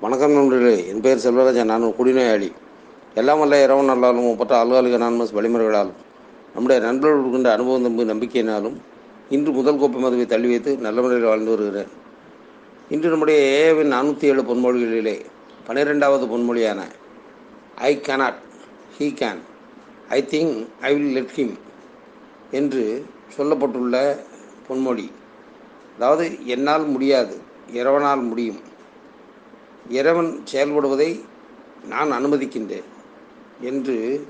வணக்கம் நண்பர்களே. என் பெயர் செல்வராஜன். நான் குடிநோயாளி. எல்லாம் வல்ல இரவு நல்லாலும் ஒப்பற்ற அலுவலக நான்மஸ் வழிமுறைகளாலும் நம்முடைய நண்பர்கள் இருக்கின்ற அனுபவம் தம்பு நம்பிக்கையினாலும் இன்று முதல் கோப்பை மதுவை தள்ளி வைத்து நல்ல முறையில் வாழ்ந்து வருகிறேன். இன்று நம்முடைய ஏவின் நானூற்றி ஏழு பொன்மொழிகளிலே பன்னிரெண்டாவது பொன்மொழியான I cannot he can I think I will let him என்று சொல்லப்பட்டுள்ள பொன்மொழி. அதாவது என்னால் முடியாது இரவனால் முடியும். இறைவன் செயல்படுவதை நான் அனுமதிக்கின்றேன் என்று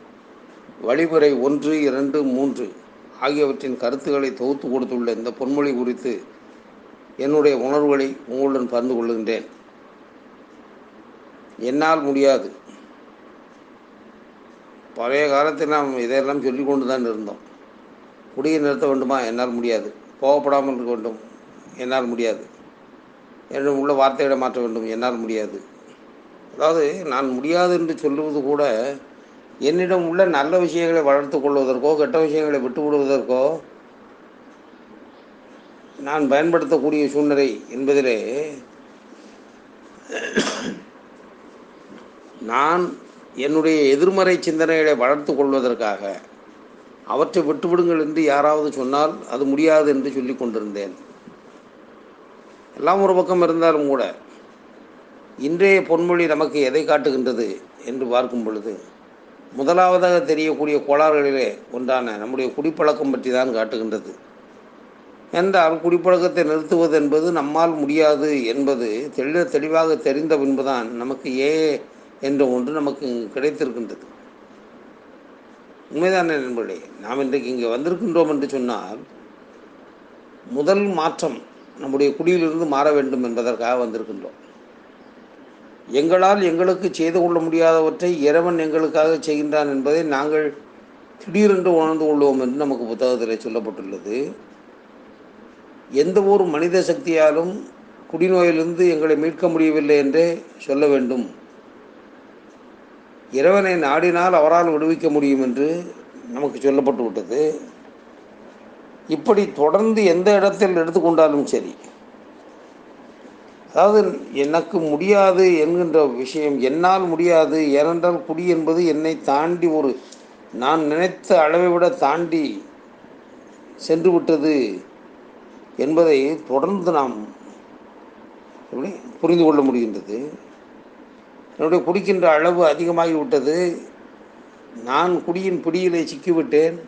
வழிமுறை ஒன்று இரண்டு மூன்று ஆகியவற்றின் கருத்துக்களை தொகுத்து கொடுத்துள்ள இந்த பொன்மொழி குறித்து என்னுடைய உணர்வுகளை உங்களுடன் பகிர்ந்து கொள்கின்றேன். என்னால் முடியாது. பழைய காலத்தில் நாம் இதையெல்லாம் சொல்லி கொண்டு தான் இருந்தோம். குடியை நிறுத்த வேண்டுமா? என்னால் முடியாது. போகப்படாமல் இருக்க வேண்டும். என்னால் முடியாது. என்று உள்ள வார்த்தைகளை மாற்ற வேண்டும். என்னால் முடியாது. அதாவது நான் முடியாது என்று சொல்லுவது கூட என்னிடம் உள்ள நல்ல விஷயங்களை வளர்த்து கொள்வதற்கோ கெட்ட விஷயங்களை விட்டு விடுவதற்கோ நான் பயன்படுத்தக்கூடிய சூழ்நிலை என்பதிலே நான் என்னுடைய எதிர்மறை சிந்தனைகளை வளர்த்து கொள்வதற்காக அவற்றை விட்டுவிடுங்கள் என்று யாராவது சொன்னால் அது முடியாது என்று சொல்லி கொண்டிருந்தேன். எல்லாம் ஒரு பக்கம் இருந்தாலும் கூட இன்றைய பொன்மொழி நமக்கு எதை காட்டுகின்றது என்று பார்க்கும் பொழுது முதலாவதாக தெரியக்கூடிய கோளாறுகளிலே ஒன்றான நம்முடைய குடிப்பழக்கம் பற்றி தான் காட்டுகின்றது. என்றால் குடிப்பழக்கத்தை நிறுத்துவது என்பது நம்மால் முடியாது என்பது தெளிவ தெளிவாக தெரிந்த பின்புதான் நமக்கு ஏ என்ற ஒன்று நமக்கு கிடைத்திருக்கின்றது. உண்மைதானே நண்பர்களே? நாம் இன்றைக்கு இங்கே வந்திருக்கின்றோம் என்று சொன்னால் முதல் மாற்றம் நம்முடைய குடியிலிருந்து மாற வேண்டும் என்பதற்காக வந்திருக்கின்றோம். எங்களால் எங்களுக்கு செய்து கொள்ள முடியாதவற்றை இறைவன் எங்களுக்காக செய்கின்றான் என்பதை நாங்கள் திடீரென்று உணர்ந்து கொள்வோம் என்று நமக்கு புத்தகத்தில் சொல்லப்பட்டுள்ளது. எந்த ஒரு மனித சக்தியாலும் குடிநோயிலிருந்து எங்களை மீட்க முடியவில்லை என்றே சொல்ல வேண்டும். இறைவனை நாடினால் அவரால் விடுவிக்க முடியும் என்று நமக்கு சொல்லப்பட்டு விட்டது இப்படி தொடர்ந்து எந்த இடத்தில் எடுத்துக்கொண்டாலும் சரி. அதாவது எனக்கு முடியாது என்கின்ற விஷயம் என்னால் முடியாது ஏனென்றால் குடி என்பது என்னை தாண்டி ஒரு நான் நினைத்த அளவை விட தாண்டி சென்று விட்டது என்பதை தொடர்ந்து நாம் எப்படி புரிந்து கொள்ள முடிகின்றது. என்னுடைய குடிக்கின்ற அளவு அதிகமாகிவிட்டது. நான் குடியின் பிடியிலே சிக்கிவிட்டேன்.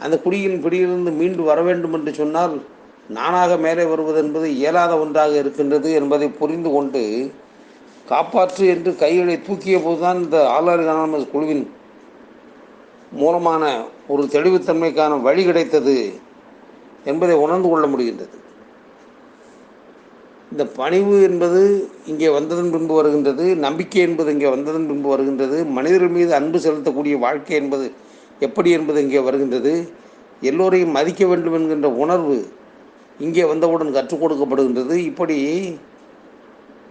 அந்த குடியின் பிடியிலிருந்து மீண்டு வர வேண்டும் என்று சொன்னால் நானாக மேலே வருவது என்பது இயலாத ஒன்றாக இருக்கின்றது என்பதை புரிந்து கொண்டு காப்பாற்று என்று கைகளை தூக்கிய போதுதான் இந்த ஆளாறு அனானமஸ் குழுவின் மூலமான ஒரு தெளிவுத்தன்மைக்கான வழி கிடைத்தது என்பதை உணர்ந்து கொள்ள முடிகின்றது. இந்த பணிவு என்பது இங்கே வந்ததன் பின்பு வருகின்றது நம்பிக்கை என்பது இங்கே வந்ததன் பின்பு வருகின்றது மனிதர்கள் மீது அன்பு செலுத்தக்கூடிய வாழ்க்கை என்பது எப்படி என்பது இங்கே வருகின்றது. எல்லோரையும் மதிக்க வேண்டும் என்கின்ற உணர்வு இங்கே வந்தவுடன் கற்றுக் கொடுக்கப்படுகின்றது. இப்படி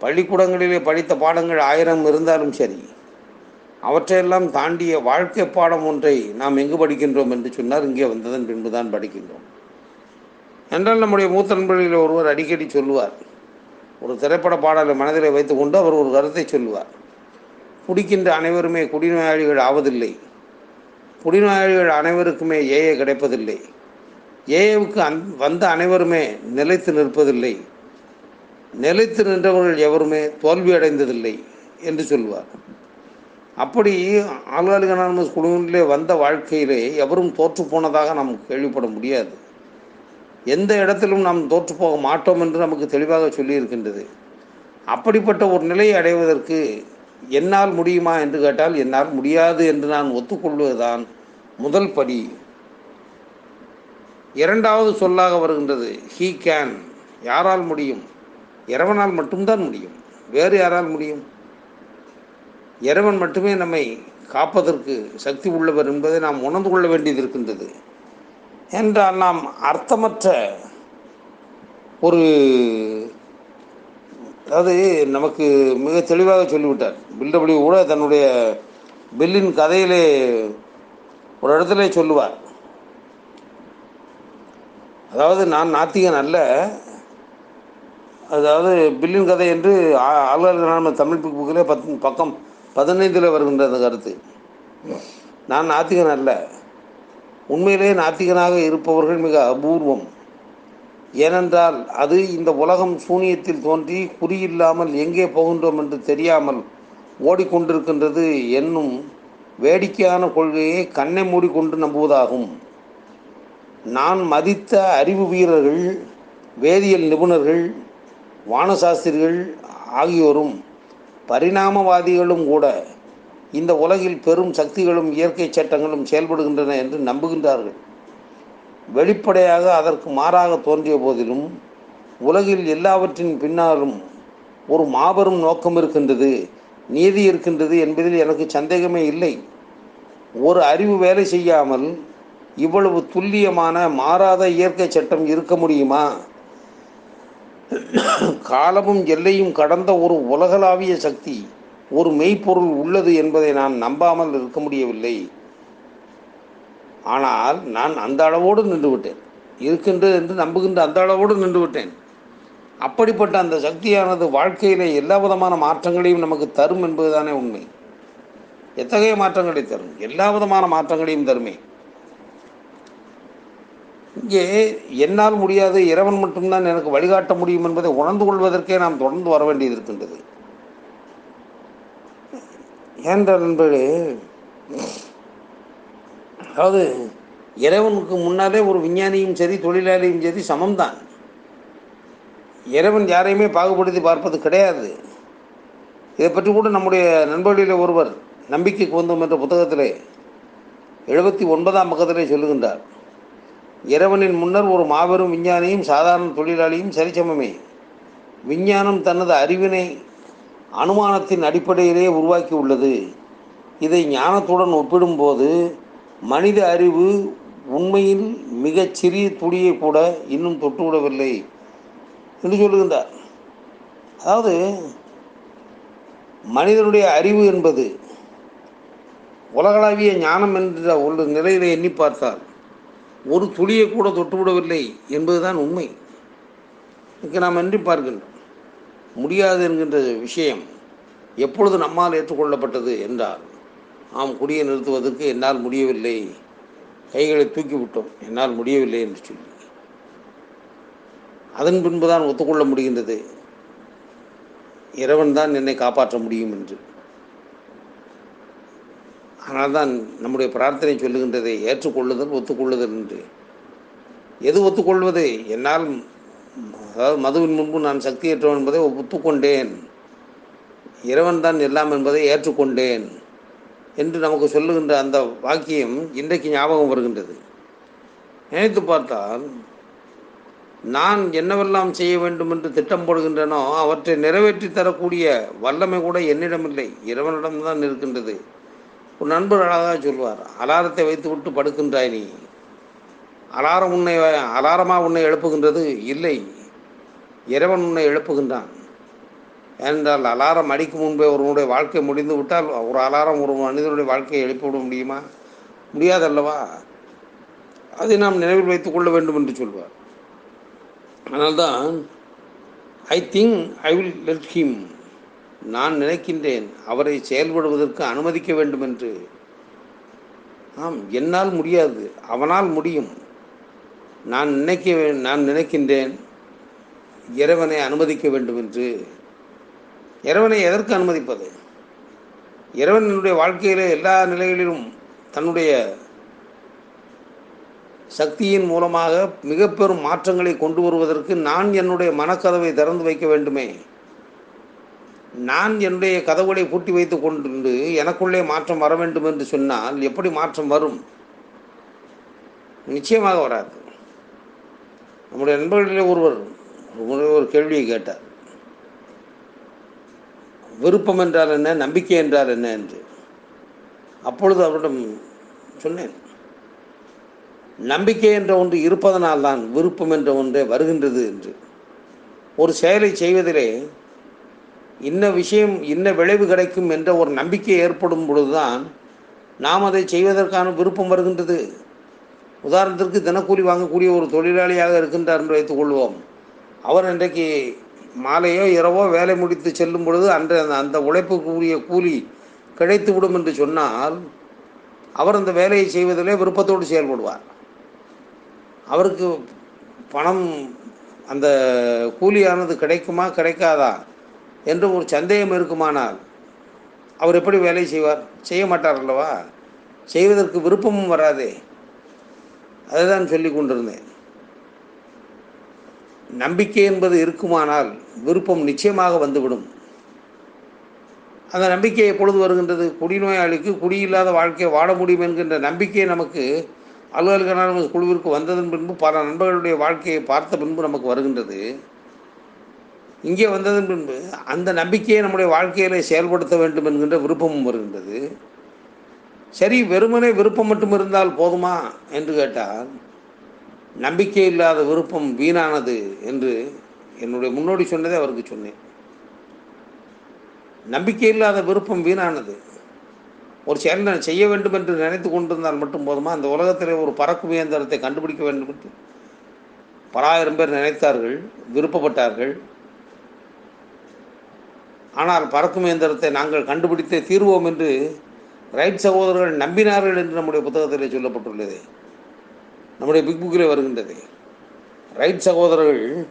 பள்ளிக்கூடங்களிலே படித்த பாடங்கள் ஆயிரம் இருந்தாலும் சரி அவற்றையெல்லாம் தாண்டிய வாழ்க்கை பாடம் ஒன்றை நாம் எங்கு படிக்கின்றோம் என்று சொன்னார் இங்கே வந்ததன் பின்புதான் படிக்கின்றோம். என்றால் நம்முடைய மூத்த நண்பர்களில் ஒருவர் அடிக்கடி சொல்லுவார். ஒரு திரைப்பட பாடலை மனதில் வைத்துக்கொண்டு அவர் ஒரு கருத்தை சொல்லுவார். குடிக்கின்ற அனைவருமே குடிநோயாளிகள் ஆவதில்லை. குடிநோயாளிகள் அனைவருக்குமே ஏஏ கிடைப்பதில்லை. ஏஏவுக்கு அந் வந்த அனைவருமே நிலைத்து நிற்பதில்லை. நிலைத்து நின்றவர்கள் எவருமே தோல்வி அடைந்ததில்லை என்று சொல்வார். அப்படி ஆளுகாலிக அனானமஸ் குழுவிலே வந்த வாழ்க்கையிலே எவரும் தோற்று போனதாக நாம் கேள்விப்பட முடியாது. எந்த இடத்திலும் நாம் தோற்று போக மாட்டோம் என்று நமக்கு தெளிவாக சொல்லியிருக்கின்றது. அப்படிப்பட்ட ஒரு நிலையை அடைவதற்கு என்னால் முடியுமா என்று கேட்டால் என்னால் முடியாது என்று நான் ஒத்துக்கொள்வதுதான் முதல் படி. இரண்டாவது சொல்லாக வருகின்றது ஹீ கேன் யாரால் முடியும்? இறைவனால் மட்டும்தான் முடியும். வேறு யாரால் முடியும்? இறைவன் மட்டுமே நம்மை காப்பதற்கு சக்தி உள்ளவர் என்பதை நாம் உணர்ந்து கொள்ள வேண்டியது இருக்கின்றது. என்றால் நாம் அர்த்தமற்ற ஒரு அதாவது நமக்கு மிக தெளிவாக சொல்லிவிட்டார். பில்டபிள்யூ கூட தன்னுடைய பில்லின் கதையிலே ஒரு இடத்துல சொல்லுவார். அதாவது நான் நாத்திகன் அல்ல. அதாவது பில்லின் கதை என்று ஆ- ஆளுநர் தமிழ் புக்கிலே பத் பக்கம் பதினைந்தில் வருகின்ற அந்த கருத்து. நான் நாத்திகன் அல்ல. உண்மையிலே நாத்திகனாக இருப்பவர்கள் மிக அபூர்வம். ஏனென்றால் அது இந்த உலகம் சூனியத்தில் தோன்றி குறியில்லாமல் எங்கே போகின்றோம் என்று தெரியாமல் ஓடிக்கொண்டிருக்கின்றது என்னும் வேடிக்கையான கொள்கையை கண்ணை மூடிக்கொண்டு நம்புவதாகும். நான் மதித்த அறிவு வீரர்கள் வேதியியல் நிபுணர்கள் வானசாஸ்திரிகள் ஆகியோரும் பரிணாமவாதிகளும் கூட இந்த உலகில் பெரும் சக்திகளும் இயற்கை சட்டங்களும் செயல்படுகின்றன என்று நம்புகின்றார்கள். வெளிப்படையாக அதற்கு மாறாக தோன்றிய போதிலும் உலகில் எல்லாவற்றின் பின்னாலும் ஒரு மாபெரும் நோக்கம் இருக்கின்றது. நீதி இருக்கின்றது என்பதில் எனக்கு சந்தேகமே இல்லை. ஒரு அறிவு வேலை செய்யாமல் இவ்வளவு துல்லியமான மாறாத இயற்கை சட்டம் இருக்க முடியுமா? காலமும் எல்லையும் கடந்த ஒரு உலகளாவிய சக்தி ஒரு மெய்ப்பொருள் உள்ளது என்பதை நான் நம்பாமல் இருக்க முடியவில்லை. ஆனால் நான் அந்த அளவோடு நின்றுவிட்டேன். இருக்கின்றது என்று நம்புகின்ற அந்த அளவோடு நின்றுவிட்டேன். அப்படிப்பட்ட அந்த சக்தியானது வாழ்க்கையிலே எல்லா விதமான மாற்றங்களையும் நமக்கு தரும் என்பதுதானே உண்மை. எத்தகைய மாற்றங்களை தரும்? எல்லா விதமான மாற்றங்களையும் தருமே. இங்கே என்னால் முடியாது இறைவன் மட்டும்தான் எனக்கு வழிகாட்ட முடியும் என்பதை உணர்ந்து கொள்வதற்கே நாம் தொடர்ந்து வர வேண்டியது இருக்கின்றது. ஏனென்றால் நண்பர்களே அதாவது இறைவனுக்கு முன்னாலே ஒரு விஞ்ஞானியும் சரி தொழிலாளியும் சரி சமம்தான். இறைவன் யாரையுமே பாகுபடுத்தி பார்ப்பது கிடையாது. இதை பற்றி கூட நம்முடைய நண்பர்களில் ஒருவர் நம்பிக்கைக்கு வந்தோம் என்ற புத்தகத்திலே எழுபத்தி ஒன்பதாம் பக்கத்திலே சொல்லுகின்றார். இறைவனின் முன்னர் ஒரு மாபெரும் விஞ்ஞானியும் சாதாரண தொழிலாளியும் சரிசமமே. விஞ்ஞானம் தனது அறிவினை அனுமானத்தின் அடிப்படையிலே உருவாக்கி உள்ளது. இதை ஞானத்துடன் ஒப்பிடும்போது மனித அறிவு உண்மையில் மிகச் சிறிய துளியை கூட இன்னும் தொட்டுவிடவில்லை என்று சொல்லுகின்றார். அதாவது மனிதனுடைய அறிவு என்பது உலகளாவிய ஞானம் என்ற ஒரு நிலையிலே எண்ணி பார்த்தால் ஒரு துளியை கூட தொட்டுவிடவில்லை என்பதுதான் உண்மை. இங்கே நாம் எண்ணி பார்க்கின்றோம். முடியாது என்கின்ற விஷயம் எப்பொழுது நம்மால் ஏற்றுக்கொள்ளப்பட்டது என்றால் நாம் குடியை நிறுத்துவதற்கு என்னால் முடியவில்லை. கைகளை தூக்கிவிட்டோம் என்னால் முடியவில்லை என்று சொல்லி. அதன் பின்புதான் ஒத்துக்கொள்ள முடிகின்றது. இறைவன் தான் என்னை காப்பாற்ற முடியும் என்று. ஆனால்தான் நம்முடைய பிரார்த்தனை சொல்லுகின்றதை ஏற்றுக்கொள்ளுதல் ஒத்துக்கொள்ளுதல் என்று. எது ஒத்துக்கொள்வது? என்னால் அதாவது மதுவின் முன்பு நான் சக்தியற்றவன் என்பதை ஒத்துக்கொண்டேன் இறைவன் தான் எல்லாம் என்பதை ஏற்றுக்கொண்டேன் என்று நமக்கு சொல்லுகின்ற அந்த வாக்கியம் இன்றைக்கு ஞாபகம் வருகின்றது. நினைத்து பார்த்தால் நான் என்னவெல்லாம் செய்ய வேண்டும் என்று திட்டம் போடுகின்றனோ அவற்றை நிறைவேற்றி தரக்கூடிய வல்லமை கூட என்னிடமில்லை. இறைவனிடம்தான் இருக்கின்றது. ஒரு நண்பர் அழகாக சொல்வார் அலாரத்தை வைத்து விட்டு படுக்கின்றாய் நீ. அலாரம் உன்னை அலாரமாக உன்னை எழுப்புகின்றது? இல்லை. இறைவன் உன்னை எழுப்புகின்றான். ஏனென்றால் அலாரம் அடிக்கும் முன்பே ஒருவனுடைய வாழ்க்கை முடிந்து விட்டால் ஒரு அலாரம் ஒரு மனிதனுடைய வாழ்க்கையை எழுப்பிவிட முடியுமா? முடியாதல்லவா. அதை நாம் நினைவில் வைத்துக் கொள்ள வேண்டும் என்று சொல்வார். அதனால்தான் I think I will let him நான் நினைக்கின்றேன். அவரை செயல்படுவதற்கு அனுமதிக்க வேண்டும் என்று ஆம் என்னால் முடியாது. அவனால் முடியும். நான் நினைக்க வே- நான் நினைக்கின்றேன். இறைவனை அனுமதிக்க வேண்டும் என்று இறைவனை எதற்கு அனுமதிப்பது? இறைவன் என்னுடைய வாழ்க்கையிலே எல்லா நிலைகளிலும் தன்னுடைய சக்தியின் மூலமாக மிக பெரும் மாற்றங்களை கொண்டு வருவதற்கு நான் என்னுடைய மனக்கதவை திறந்து வைக்க வேண்டுமே. நான் என்னுடைய கதவுகளை பூட்டி வைத்து கொண்டு எனக்குள்ளே மாற்றம் வர வேண்டும் என்று சொன்னால் எப்படி மாற்றம் வரும்? நிச்சயமாக வராது. நம்முடைய நண்பர்களிலே ஒருவர் ஒரு கேள்வியை கேட்டார். விருப்பம் என்றால் என்ன? நம்பிக்கை என்றால் என்ன என்று. அப்பொழுது அவரிடம் சொன்னேன். நம்பிக்கை என்ற ஒன்று இருப்பதனால் தான் விருப்பம் என்ற ஒன்றே வருகின்றது என்று. ஒரு செயலை செய்வதிலே இன்ன விஷயம் இன்ன விளைவு கிடைக்கும் என்ற ஒரு நம்பிக்கை ஏற்படும் பொழுதுதான் நாம் அதை செய்வதற்கான விருப்பம் வருகின்றது. உதாரணத்திற்கு தினக்கூலி வாங்கக்கூடிய ஒரு தொழிலாளியாக இருக்கின்றார் என்று வைத்துக் கொள்வோம். அவர் இன்றைக்கு மாலையோ இரவோ வேலை முடித்து செல்லும் பொழுது அன்று அந்த அந்த உழைப்புக்குரிய கூலி கிடைத்துவிடும் என்று சொன்னால் அவர் அந்த வேலையை செய்வதிலே விருப்பத்தோடு செயல்படுவார். அவருக்கு பணம் அந்த கூலியானது கிடைக்குமா கிடைக்காதா என்று ஒரு சந்தேகம் இருக்குமானால் அவர் எப்படி வேலை செய்வார்? செய்ய மாட்டார் அல்லவா? செய்வதற்கு விருப்பமும் வராதே. அதை தான் சொல்லி கொண்டிருந்தேன். நம்பிக்கை என்பது இருக்குமானால் விருப்பம் நிச்சயமாக வந்துவிடும். அந்த நம்பிக்கை எப்பொழுது வருகின்றது? குடிநோயாளிக்கு குடியில்லாத வாழ்க்கையை வாழ முடியும் என்கின்ற நம்பிக்கை நமக்கு அலுவலக குழுவிற்கு வந்ததன் பின்பு பல நண்பர்களுடைய வாழ்க்கையை பார்த்த பின்பு நமக்கு வருகின்றது. இங்கே வந்ததன் பின்பு அந்த நம்பிக்கையை நம்முடைய வாழ்க்கையில் செயல்படுத்த வேண்டும் என்கின்ற விருப்பமும் வருகின்றது. சரி வெறுமனே விருப்பம் மட்டும் இருந்தால் போதுமா என்று கேட்டால் நம்பிக்கை இல்லாத விருப்பம் வீணானது என்று என்னுடைய முன்னோடி சொன்னதை அவருக்கு சொன்னேன். நம்பிக்கை இல்லாத விருப்பம் வீணானது. ஒரு செயல் செய்ய வேண்டும் என்று நினைத்து கொண்டிருந்தால் மட்டும் போதுமா? அந்த உலகத்தில் ஒரு பறக்கும் இயந்திரத்தை கண்டுபிடிக்க வேண்டும் என்று. பல ஆயிரம் பேர் நினைத்தார்கள் விருப்பப்பட்டார்கள். ஆனால் பறக்கும் இயந்திரத்தை நாங்கள் கண்டுபிடித்தே தீர்வோம் என்று ரைட் சகோதரர்கள் நம்பினார்கள் என்று நம்முடைய புத்தகத்திலே சொல்லப்பட்டுள்ளது. நம்முடைய பிக் புக்கிலே வருகின்றது. ரைட் சகோதரர்கள்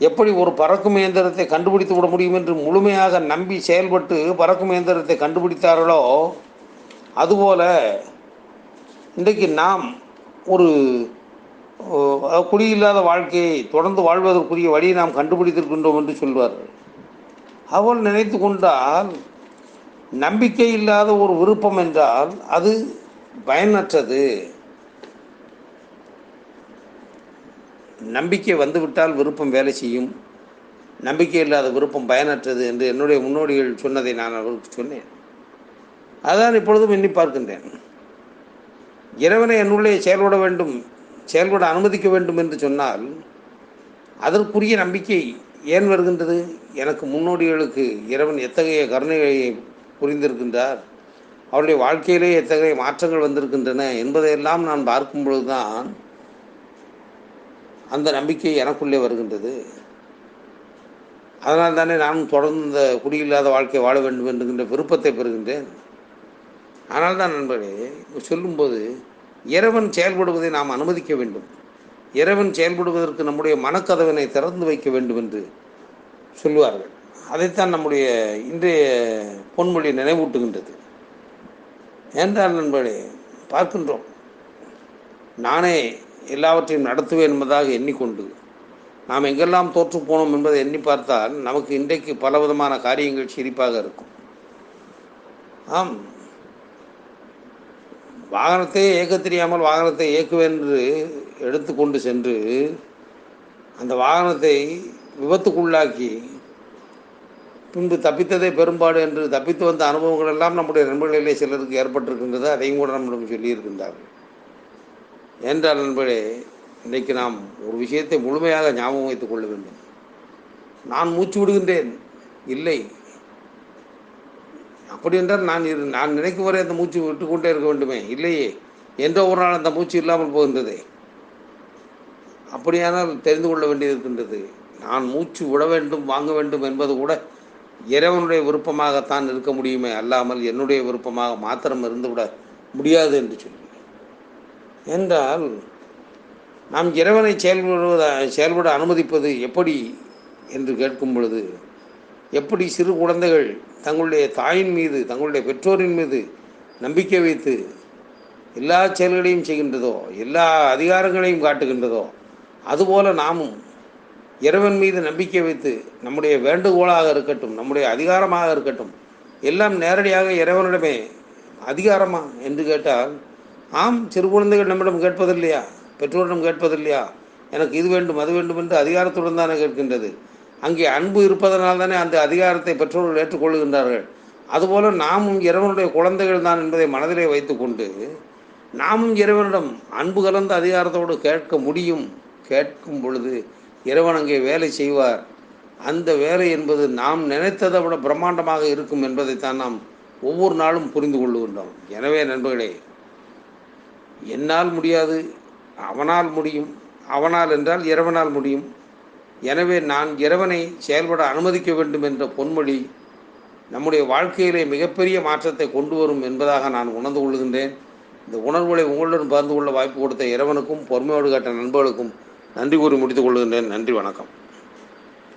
எப்படி ஒரு பறக்கும் இயந்திரத்தை கண்டுபிடித்து விட முடியும் என்று முழுமையாக நம்பி செயல்பட்டு பறக்கும் இயந்திரத்தை கண்டுபிடித்தார்களோ? அதுபோல் இன்றைக்கு நாம் ஒரு குடியில்லாத வாழ்க்கையை தொடர்ந்து வாழ்வதற்குரிய வழியை நாம் கண்டுபிடித்திருக்கின்றோம் என்று சொல்வார்கள். அவள் நினைத்து கொண்டால் நம்பிக்கை இல்லாத ஒரு விருப்பம் என்றால் அது பயனற்றது. நம்பிக்கை வந்துவிட்டால் விருப்பம் வேலை செய்யும். நம்பிக்கை இல்லாத விருப்பம் பயனற்றது என்று என்னுடைய முன்னோடிகள் சொன்னதை நான் அவருக்கு சொன்னேன். அதான் இப்பொழுதும் எண்ணி பார்க்கின்றேன். இறைவனை என்னுள்ளே செயல்பட வேண்டும் செயல்பட அனுமதிக்க வேண்டும் என்று சொன்னால் அதற்குரிய நம்பிக்கை ஏன் வருகின்றது? எனக்கு முன்னோடிகளுக்கு இறைவன் எத்தகைய கருணைகளை புரிந்திருக்கின்றார்? அவருடைய வாழ்க்கையிலே எத்தகைய மாற்றங்கள் வந்திருக்கின்றன என்பதையெல்லாம் நான் பார்க்கும் பொழுதுதான் அந்த நம்பிக்கை எனக்குள்ளே வருகின்றது. அதனால் தானே நானும் தொடர்ந்து இந்த குடியில்லாத வாழ்க்கை வாழ வேண்டும் என்கின்ற விருப்பத்தை பெறுகின்றேன். ஆனால் தான் நண்பர்களே சொல்லும்போது இறைவன் செயல்படுவதை நாம் அனுமதிக்க வேண்டும். இறைவன் செயல்படுவதற்கு நம்முடைய மனக்கதவினை திறந்து வைக்க வேண்டும் என்று சொல்லுவார்கள். அதைத்தான் நம்முடைய இன்றைய பொன்மொழி நினைவூட்டுகின்றது. என்றால் நண்பர்களே பார்க்கின்றோம். நானே எல்லாவற்றையும் நடத்துவேன் என்பதாக எண்ணிக்கொண்டு நாம் எங்கெல்லாம் தோற்று போனோம் என்பதை எண்ணி பார்த்தால் நமக்கு இன்றைக்கு பலவிதமான காரியங்கள் சிரிப்பாக இருக்கும். ஆம். வாகனத்தை இயக்க தெரியாமல் வாகனத்தை இயக்குவேன் என்று எடுத்துக்கொண்டு சென்று அந்த வாகனத்தை விபத்துக்குள்ளாக்கி பின்பு தப்பித்ததே பெரும்பாடு என்று தப்பித்து வந்த அனுபவங்கள் எல்லாம் நம்முடைய நண்பர்களிலே சிலருக்கு ஏற்பட்டிருக்கின்றது அதையும் கூட நம்மிடம் சொல்லியிருக்கின்றார்கள். என்றால் நண்பர்களே இன்றைக்கு நாம் ஒரு விஷயத்தை முழுமையாக ஞாபகம் வைத்துக் கொள்ள வேண்டும். நான் மூச்சு விடுகின்றேன். இல்லை. அப்படி என்றால் நான் இரு நான் நினைக்கும் வரை அந்த மூச்சு விட்டுக்கொண்டே இருக்க வேண்டுமே. இல்லையே. என்ற ஒரு நாள் அந்த மூச்சு இல்லாமல் போகின்றதே. அப்படியானால் தெரிந்து கொள்ள வேண்டியது இருக்கின்றது நான் மூச்சு விட வேண்டும் வாங்க வேண்டும் என்பது கூட இறைவனுடைய விருப்பமாகத்தான் இருக்க முடியுமே. அல்லாமல் என்னுடைய விருப்பமாக மாத்திரம் இருந்துவிட முடியாது என்று சொல்லி. என்றால் நாம் இறைவனை செயல்படுவத செயல்பட அனுமதிப்பது எப்படி என்று கேட்கும் பொழுது எப்படி சிறு குழந்தைகள் தங்களுடைய தாயின் மீது தங்களுடைய பெற்றோரின் மீது நம்பிக்கை வைத்து எல்லா செயல்களையும் செய்கின்றதோ எல்லா அதிகாரங்களையும் காட்டுகின்றதோ அதுபோல நாமும் இறைவன் மீது நம்பிக்கை வைத்து நம்முடைய வேண்டுகோளாக இருக்கட்டும் நம்முடைய அதிகாரமாக இருக்கட்டும் எல்லாம் நேரடியாக இறைவனிடமே அதிகாரமா? என்று கேட்டால் ஆம் சிறு குழந்தைகள் நம்மிடம் கேட்பதில்லையா? பெற்றோரிடம் கேட்பதில்லையா? எனக்கு இது வேண்டும் அது வேண்டும் என்று அதிகாரத்துடன் தானே கேட்கின்றது. அங்கே அன்பு இருப்பதனால் தானே அந்த அதிகாரத்தை பெற்றோர்கள் ஏற்றுக்கொள்கின்றார்கள். அதுபோல நாமும் இறைவனுடைய குழந்தைகள் தான் என்பதை மனதிலே வைத்துக்கொண்டு நாமும் இறைவனிடம் அன்பு கலந்த அதிகாரத்தோடு கேட்க முடியும். கேட்கும் பொழுது இறைவன் அங்கே வேலை செய்வார். அந்த வேலை என்பது நாம் நினைத்ததை விட பிரம்மாண்டமாக இருக்கும் என்பதைத்தான் நாம் ஒவ்வொரு நாளும் புரிந்து கொள்ளுகின்றோம். எனவே நண்பர்களே என்னால் முடியாது அவனால் முடியும் அவனால் என்றால் இறைவனால் முடியும். எனவே நான் இறைவனை செயல்பட அனுமதிக்க வேண்டும் என்ற பொன்மொழி நம்முடைய வாழ்க்கையிலே மிகப்பெரிய மாற்றத்தை கொண்டு வரும் என்பதாக நான் உணர்ந்து கொள்கின்றேன். இந்த உணர்வுகளை உங்களுடன் பகிர்ந்து கொள்ள வாய்ப்பு கொடுத்த இறைவனுக்கும் பொறுமையோடு கேட்ட நண்பர்களுக்கும் நன்றி கூறி முடித்துக் கொள்கின்றேன். நன்றி வணக்கம்.